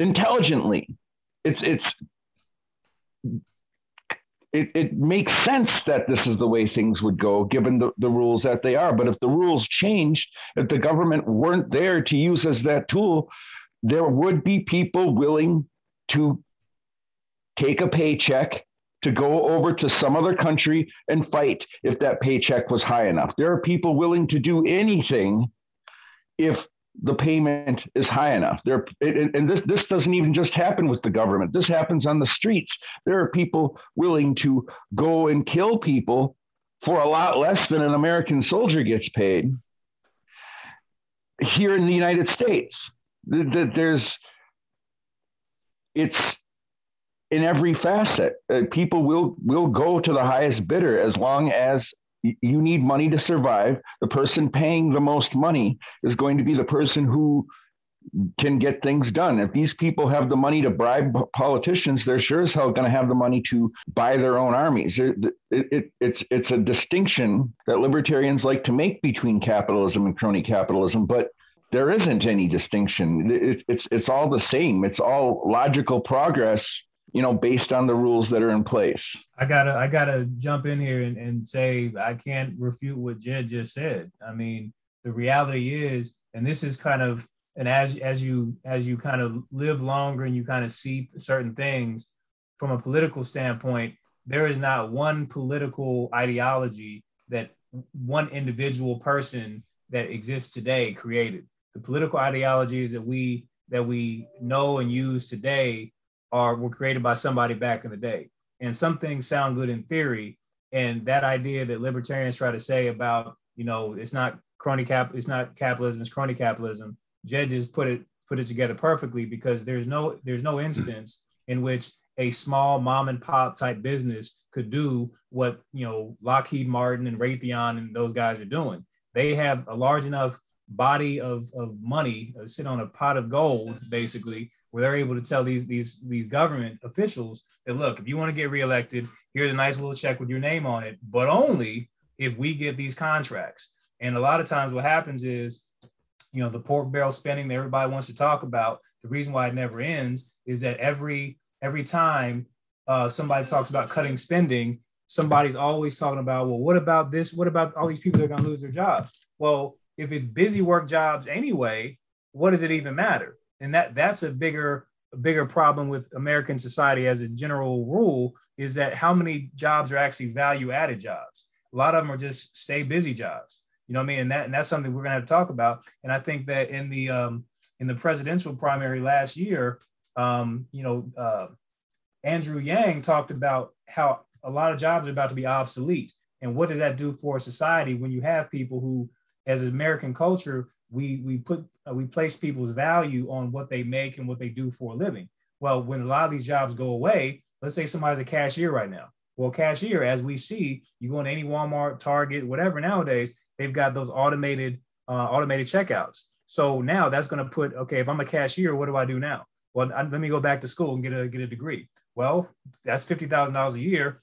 intelligently. It's it's it, it makes sense that this is the way things would go given the, the rules that they are. But if the rules changed, if the government weren't there to use as that tool, there would be people willing to take a paycheck to go over to some other country and fight if that paycheck was high enough. There are people willing to do anything if the payment is high enough. There, and this this doesn't even just happen with the government. This happens on the streets. There are people willing to go and kill people for a lot less than an American soldier gets paid. Here in the United States, there's it's in every facet. Uh, people will will go to the highest bidder as long as you need money to survive. The person paying the most money is going to be the person who can get things done. If these people have the money to bribe politicians, they're sure as hell going to have the money to buy their own armies. It, it, it, it's it's a distinction that libertarians like to make between capitalism and crony capitalism, but there isn't any distinction. It, it's it's all the same. It's all logical progress you know, based on the rules that are in place. I gotta, I gotta jump in here and, and say I can't refute what Jed just said. I mean, the reality is, and this is kind of, and as as you as you kind of live longer and you kind of see certain things from a political standpoint, there is not one political ideology that one individual person that exists today created. The political ideologies that we that we know and use today are were created by somebody back in the day. And some things sound good in theory. And that idea that libertarians try to say about, you know, it's not crony cap, it's not capitalism, it's crony capitalism. Judges put it put it together perfectly because there's no there's no instance in which a small mom and pop type business could do what you know Lockheed Martin and Raytheon and those guys are doing. They have a large enough body of, of money, uh, sit on a pot of gold, basically, where they're able to tell these these these government officials that look, if you want to get reelected, here's a nice little check with your name on it, but only if we get these contracts. And a lot of times, what happens is, you know, the pork barrel spending that everybody wants to talk about. The reason why it never ends is that every every time uh, somebody talks about cutting spending, somebody's always talking about, well, what about this? What about all these people that are going to lose their jobs? Well, if it's busy work jobs anyway, what does it even matter? And that that's a bigger a bigger problem with American society as a general rule is that how many jobs are actually value added jobs. A lot of them are just stay busy jobs. You know what I mean? And that and that's something we're gonna have to talk about. And I think that in the um, in the presidential primary last year, um, you know, uh, Andrew Yang talked about how a lot of jobs are about to be obsolete. And what does that do for a society when you have people who, as American culture, we we put uh, we place people's value on what they make and what they do for a living. Well, when a lot of these jobs go away, let's say somebody's a cashier right now. Well, cashier, as we see, you go into any Walmart, Target, whatever nowadays, they've got those automated uh, automated checkouts. So now that's going to put okay. If I'm a cashier, what do I do now? Well, I, let me go back to school and get a get a degree. Well, that's fifty thousand dollars a year.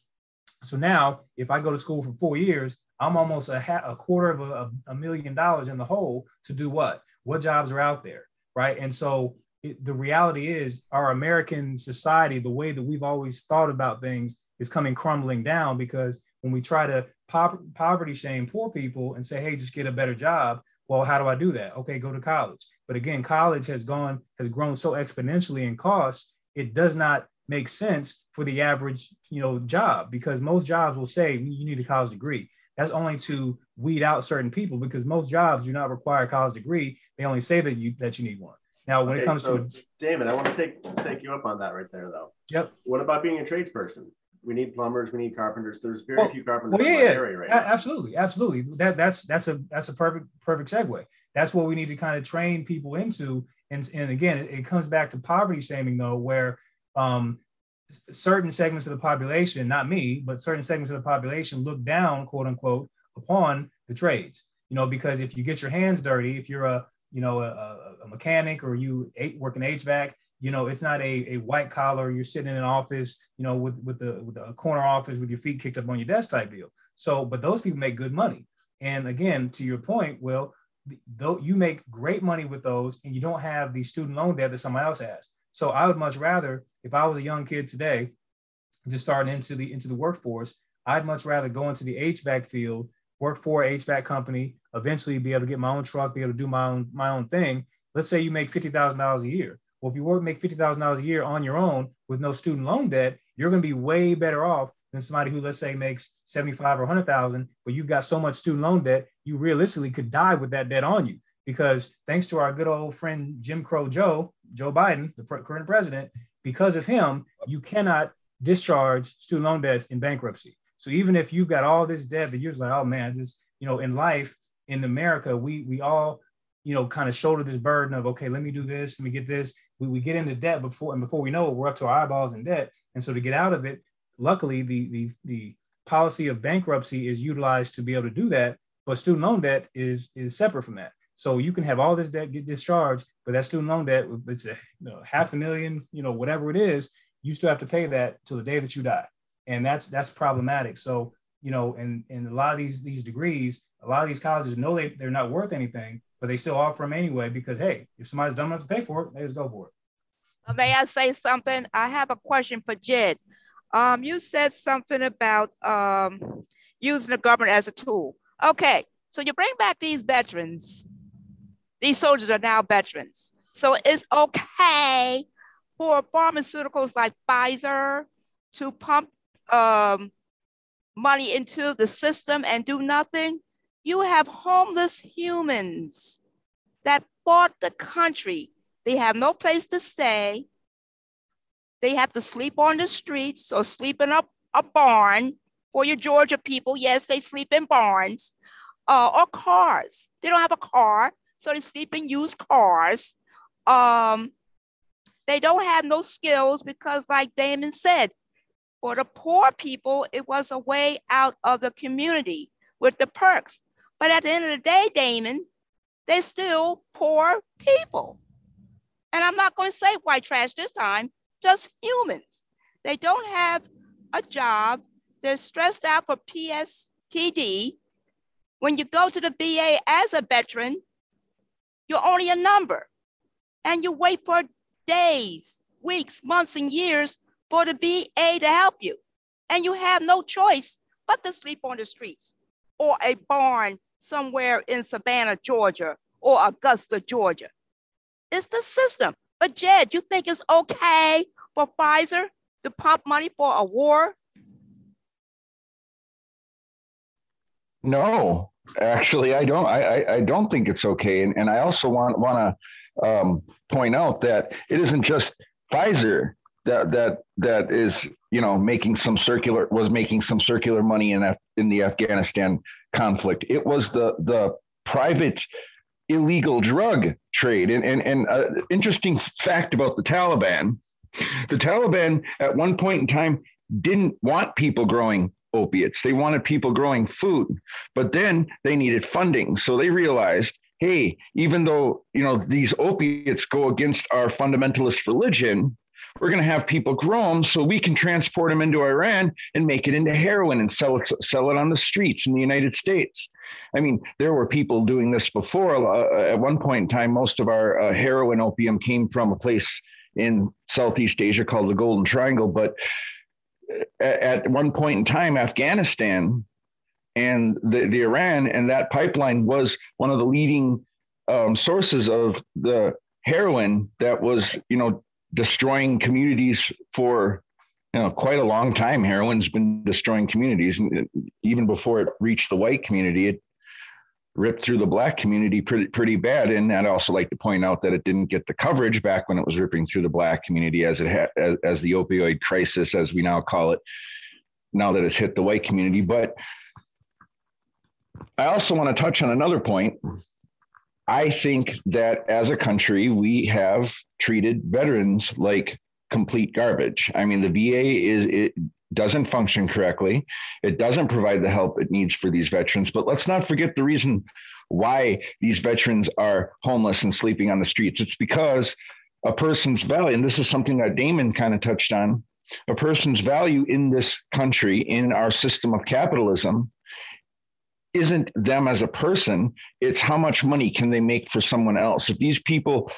So now, if I go to school for four years, I'm almost a, ha- a quarter of a, a, million dollars in the hole to do what? What jobs are out there, right? And so it, the reality is, our American society, the way that we've always thought about things, is coming crumbling down because when we try to pop- poverty shame poor people and say, "Hey, just get a better job," well, how do I do that? Okay, go to college. But again, college has gone has grown so exponentially in cost, it does not make sense for the average you know job because most jobs will say you need a college degree that's only to weed out certain people because most jobs do not require a college degree. They only say that you that you need one. Now, when okay, it comes so, to David, I want to take take you up on that right there, though. Yep. What about being a tradesperson? We need plumbers. We need carpenters. There's very well, few carpenters well, yeah, in my area right now. Absolutely, absolutely. That that's that's a that's a perfect perfect segue. That's what we need to kind of train people into. And and again, it, it comes back to poverty shaming though, where um, certain segments of the population, not me, but certain segments of the population look down, quote unquote, upon the trades. You know, because if you get your hands dirty, if you're a you know a, a mechanic or you work in HVAC, you know it's not a, a white collar. You're sitting in an office, you know, with with the with a corner office with your feet kicked up on your desk type deal. So, but those people make good money. And again, to your point, Will, though you make great money with those, and you don't have the student loan debt that somebody else has. So I would much rather, if I was a young kid today, just starting into the into the workforce, I'd much rather go into the HVAC field, work for a HVAC company, eventually be able to get my own truck, be able to do my own my own thing. Let's say you make fifty thousand dollars a year. Well, if you work make fifty thousand dollars a year on your own with no student loan debt, you're going to be way better off than somebody who, let's say, makes seventy-five or hundred thousand, but you've got so much student loan debt, you realistically could die with that debt on you. Because thanks to our good old friend Jim Crow Joe, Joe Biden, the current president, because of him, you cannot discharge student loan debts in bankruptcy. So even if you've got all this debt that you're like, oh man, this, you know, in life in America, we we all, you know, kind of shoulder this burden of okay, let me do this, let me get this. We, we get into debt before and before we know it, we're up to our eyeballs in debt. And so to get out of it, luckily the the the policy of bankruptcy is utilized to be able to do that. But student loan debt is is separate from that. So you can have all this debt get discharged, but that student loan debt, it's a you know, half a million, you know, whatever it is, you still have to pay that till the day that you die. And that's that's problematic. So, you know, and and a lot of these these degrees, a lot of these colleges know they, they're not worth anything, but they still offer them anyway because hey, if somebody's dumb enough to pay for it, they just go for it. May I say something? I have a question for Jed. Um, you said something about um, using the government as a tool. Okay, so you bring back these veterans these soldiers are now veterans. So it's okay for pharmaceuticals like Pfizer to pump um, money into the system and do nothing. You have homeless humans that fought the country. They have no place to stay. They have to sleep on the streets or sleep in a, a barn for your Georgia people. Yes, they sleep in barns uh, or cars. They don't have a car so they sleep in used cars. Um, they don't have no skills because, like Damon said, for the poor people, it was a way out of the community with the perks. But at the end of the day, Damon, they're still poor people. And I'm not going to say white trash this time, just humans. They don't have a job. They're stressed out for PSTD. When you go to the VA as a veteran, you're only a number. And you wait for days, weeks, months, and years for the VA to help you. And you have no choice but to sleep on the streets or a barn somewhere in Savannah, Georgia, or Augusta, Georgia. It's the system. But Jed, you think it's okay for Pfizer to pump money for a war? No, Actually, I don't. I, I, don't think it's okay, and, and I also want want to um, point out that it isn't just Pfizer that that that is you know making some circular was making some circular money in Af- in the Afghanistan conflict. It was the the private illegal drug trade, and and and uh, interesting fact about the Taliban. The Taliban at one point in time didn't want people growing opiates. They wanted people growing food, but then they needed funding. So they realized, hey, even though you know these opiates go against our fundamentalist religion, we're going to have people grow them so we can transport them into Iran and make it into heroin and sell it sell it on the streets in the United States. I mean, there were people doing this before. Uh, at one point in time, most of our uh, heroin opium came from a place in Southeast Asia called the Golden Triangle, but at one point in time, Afghanistan and the, the Iran and that pipeline was one of the leading um, sources of the heroin that was, you know, destroying communities for you know quite a long time. Heroin's been destroying communities, and even before it reached the white community, it ripped through the black community pretty pretty bad. And I'd also like to point out that it didn't get the coverage back when it was ripping through the black community as it had as, as the opioid crisis, as we now call it, now that it's hit the white community. But I also want to touch on another point. I think that as a country, we have treated veterans like complete garbage. I mean, the VA is it doesn't function correctly. It doesn't provide the help it needs for these veterans. But let's not forget the reason why these veterans are homeless and sleeping on the streets. It's because a person's value, and this is something that Damon kind of touched on, a person's value in this country, in our system of capitalism, isn't them as a person, it's how much money can they make for someone else. If these people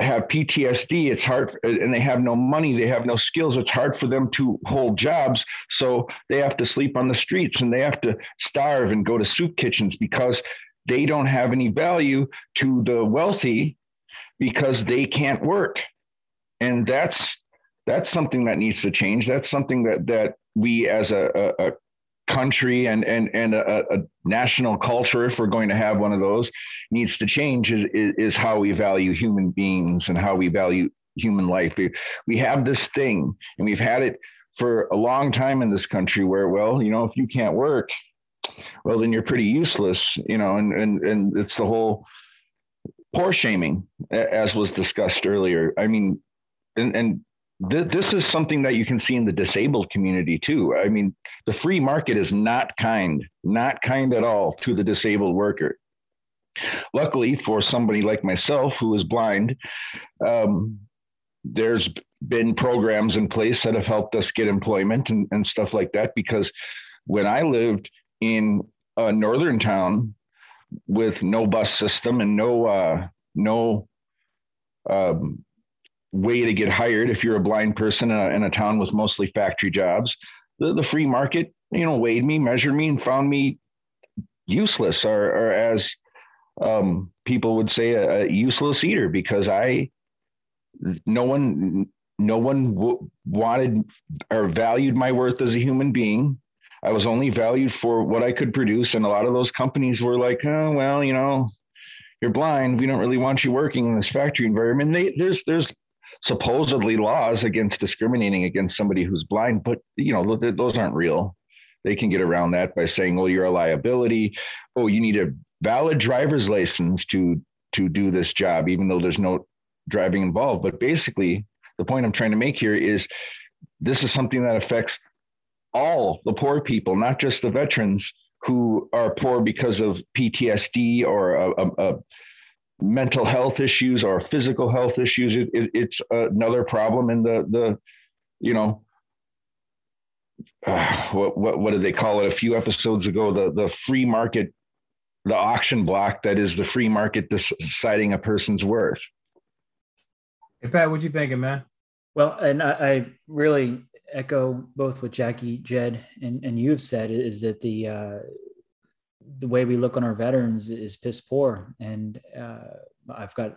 have PTSD, it's hard, and they have no money, they have no skills. It's hard for them to hold jobs. So they have to sleep on the streets and they have to starve and go to soup kitchens because they don't have any value to the wealthy because they can't work. And that's that's something that needs to change. That's something that that we as a, a, a country and and and a, a, national culture, if we're going to have one of those, needs to change. Is, is is how we value human beings and how we value human life. We, we have this thing, and we've had it for a long time in this country where, well, you know, if you can't work, well, then you're pretty useless, you know, and and and it's the whole poor shaming, as was discussed earlier. I mean, and and th- this is something that you can see in the disabled community too. I mean, the free market is not kind, not kind at all to the disabled worker. Luckily, for somebody like myself who is blind, um, there's been programs in place that have helped us get employment and, and stuff like that. Because when I lived in a northern town with no bus system and no uh, no um, way to get hired if you're a blind person in a, in a town with mostly factory jobs, the, the free market, you know, weighed me, measured me, and found me useless, or, or as um, people would say, a, a useless eater because I no one no one w- wanted or valued my worth as a human being. I was only valued for what I could produce, and a lot of those companies were like, "Oh, well, you know, you're blind. We don't really want you working in this factory environment." They, there's there's supposedly laws against discriminating against somebody who's blind, but you know those aren't real. They can get around that by saying, "Well, you're a liability. Oh, you need a valid driver's license to to do this job, even though there's no driving involved. But basically, the point I'm trying to make here is this is something that affects all the poor people, not just the veterans who are poor because of PTSD or a, a, a mental health issues or physical health issues. It, it, it's another problem in the the you know uh, what what what did they call it a few episodes ago? The the free market, the auction block that is the free market deciding a person's worth. Hey Pat, what you thinking, man? Well, and I, I, really echo both what Jackie, Jed, and, and you have said is that the uh, the way we look on our veterans is piss poor. And uh, I've got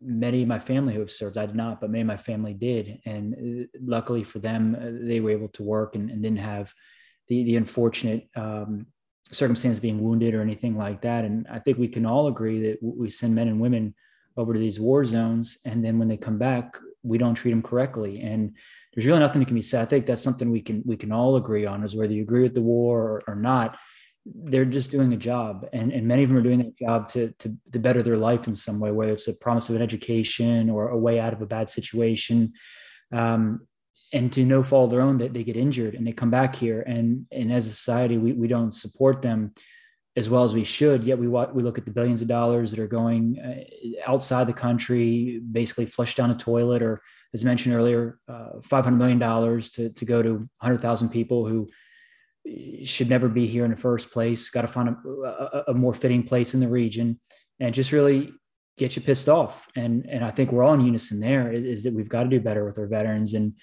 many of my family who have served. I did not, but many of my family did. And uh, luckily for them, uh, they were able to work and, and didn't have the the unfortunate um, circumstance being wounded or anything like that. And I think we can all agree that we send men and women over to these war zones and then when they come back we don't treat them correctly and there's really nothing that can be said i think that's something we can we can all agree on is whether you agree with the war or, or not they're just doing a job and, and many of them are doing that job to, to, to better their life in some way whether it's a promise of an education or a way out of a bad situation um, and to no fault of their own that they get injured and they come back here and and as a society we, we don't support them as well as we should. Yet we we look at the billions of dollars that are going uh, outside the country, basically flush down a toilet, or as mentioned earlier, uh, five hundred million dollars to to go to hundred thousand people who should never be here in the first place. Got to find a, a, a, more fitting place in the region, and just really get you pissed off. And and I think we're all in unison there is, is that we've got to do better with our veterans. And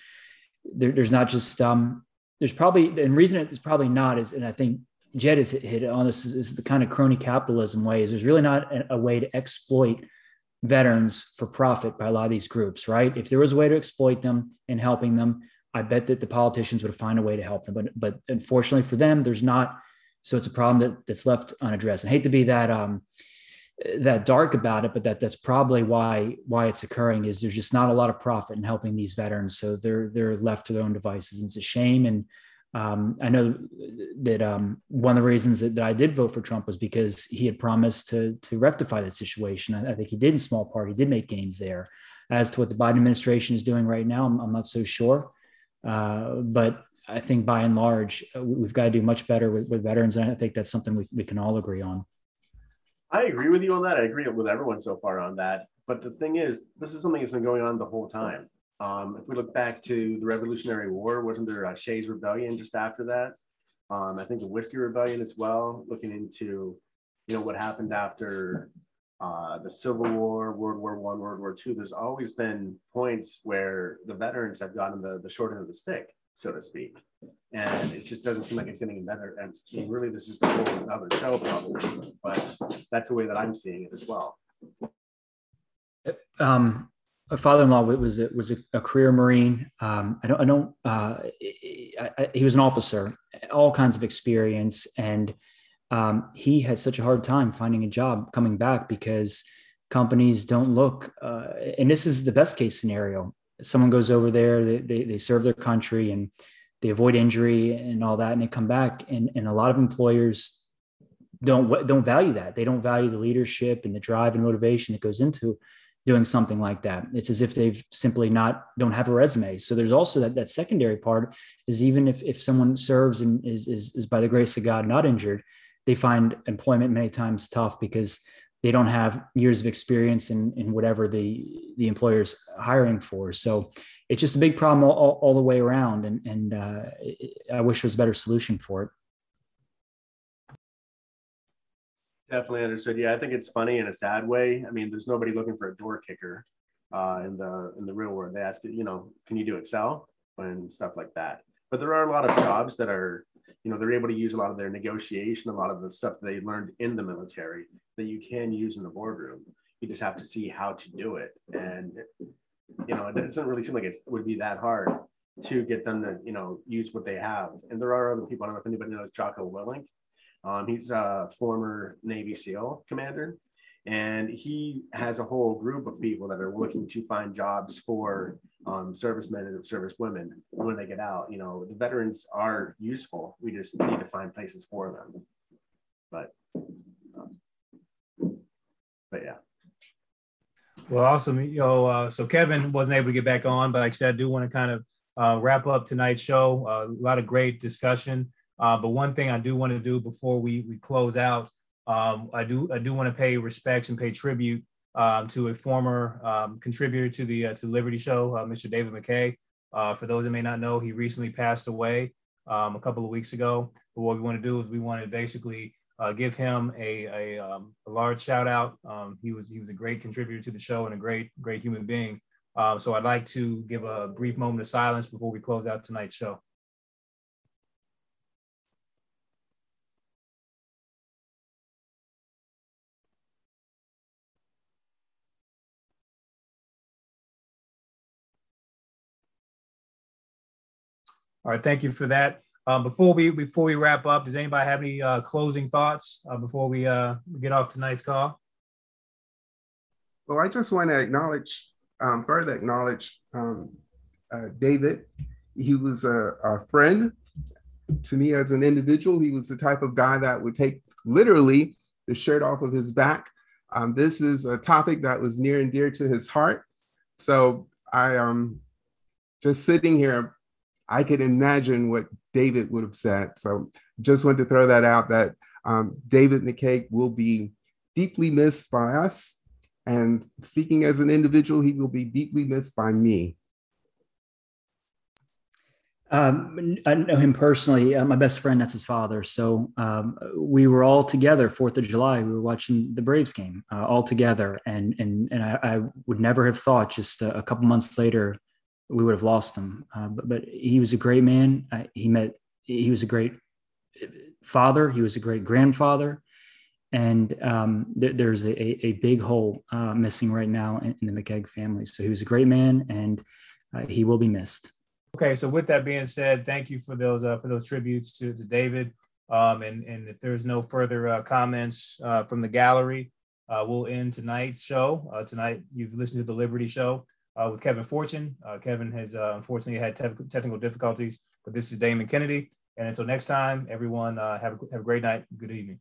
there, there's not just um, there's probably and reason it's probably not is and I think Jed has hit on this is, is, the kind of crony capitalism way is there's really not a, a, way to exploit veterans for profit by a lot of these groups, right? If there was a way to exploit them and helping them, I bet that the politicians would find a way to help them. But but unfortunately for them, there's not. So it's a problem that, that's left unaddressed. I hate to be that um, that dark about it, but that that's probably why why it's occurring is there's just not a lot of profit in helping these veterans. So they're they're left to their own devices. And it's a shame. And um, I know that um, one of the reasons that, that, I did vote for Trump was because he had promised to to rectify that situation. I, I, think he did in small part. He did make gains there. As to what the Biden administration is doing right now, I'm, I'm not so sure. Uh, but I think by and large, uh, we've got to do much better with, with veterans. And I think that's something we, we can all agree on. I agree with you on that. I agree with everyone so far on that. But the thing is, this is something that's been going on the whole time. Um, if we look back to the Revolutionary War, wasn't there a Shays Rebellion just after that? Um, I think the Whiskey Rebellion as well, looking into, you know, what happened after uh, the Civil War, World War One, World War Two. There's always been points where the veterans have gotten the, the short end of the stick, so to speak. And it just doesn't seem like it's getting better. And really, this is the whole another show, problem, but that's the way that I'm seeing it as well. Um, a father-in-law was a, was a, a career Marine. Um, I don't, I don't, uh, I, I, he was an officer, all kinds of experience. And um, he had such a hard time finding a job coming back because companies don't look, uh, and this is the best case scenario. Someone goes over there, they, they, they serve their country and they avoid injury and all that, and they come back. And, and a lot of employers don't, don't value that. They don't value the leadership and the drive and motivation that goes into doing something like that. It's as if they've simply not don't have a resume. So there's also that that secondary part is even if if someone serves and is is, is by the grace of God not injured, they find employment many times tough because they don't have years of experience in, in whatever the the employer's hiring for. So it's just a big problem all, all, all the way around. And and uh, I wish there was a better solution for it. Definitely understood. Yeah, I think it's funny in a sad way. I mean, there's nobody looking for a door kicker uh, in the in the real world. They ask, you know, can you do Excel and stuff like that. But there are a lot of jobs that are, you know, they're able to use a lot of their negotiation, a lot of the stuff they learned in the military that you can use in the boardroom. You just have to see how to do it, and you know, it doesn't really seem like it would be that hard to get them to, you know, use what they have. And there are other people. I don't know if anybody knows Jocko Willink um, he's a former Navy SEAL commander, and he has a whole group of people that are looking to find jobs for um, servicemen and servicewomen when they get out. You know, the veterans are useful. We just need to find places for them. But, um, but yeah. Well, awesome. You know, uh, so Kevin wasn't able to get back on, but like I said, I do want to kind of uh, wrap up tonight's show. Uh, a lot of great discussion. Uh, but one thing I do want to do before we we close out, um, I do I do want to pay respects and pay tribute um, to a former um, contributor to the uh, to Liberty Show, uh, Mr. David McKay. Uh, for those that may not know, he recently passed away um, a couple of weeks ago. But what we want to do is we want to basically uh, give him a a, um, a large shout out. Um, he was he was a great contributor to the show and a great great human being. So I'd like to give a brief moment of silence before we close out tonight's show. All right, thank you for that. Um, before we before we wrap up, does anybody have any uh, closing thoughts uh, before we uh, get off tonight's call? Well, I just want to acknowledge, um, further acknowledge um, uh, David. He was a, a, friend to me as an individual. He was the type of guy that would take literally the shirt off of his back. Um, this is a topic that was near and dear to his heart. So I am um, just sitting here I could imagine what David would have said. So just wanted to throw that out that um, David McKay will be deeply missed by us. And speaking as an individual, he will be deeply missed by me. Um, I know him personally. Uh, my best friend, that's his father. So um, we were all together Fourth of July. We were watching the Braves game uh, all together, and and and I, I, would never have thought just a, a couple months later we would have lost him. Uh, but, but he was a great man. Uh, he met, he was a great father. He was a great grandfather. And um, th- there's a, a, big hole uh, missing right now in, in, the McKay family. So he was a great man and uh, he will be missed. Okay. So with that being said, thank you for those, uh, for those tributes to, to David. Um, and, and if there's no further uh, comments from the gallery, we'll end tonight's show. tonight, you've listened to the Liberty Show uh, with Kevin Fortune. Uh, Kevin has uh, unfortunately had te- technical difficulties, but this is Damon Kennedy. And until next time, everyone uh, have, a, have a great night. Good evening.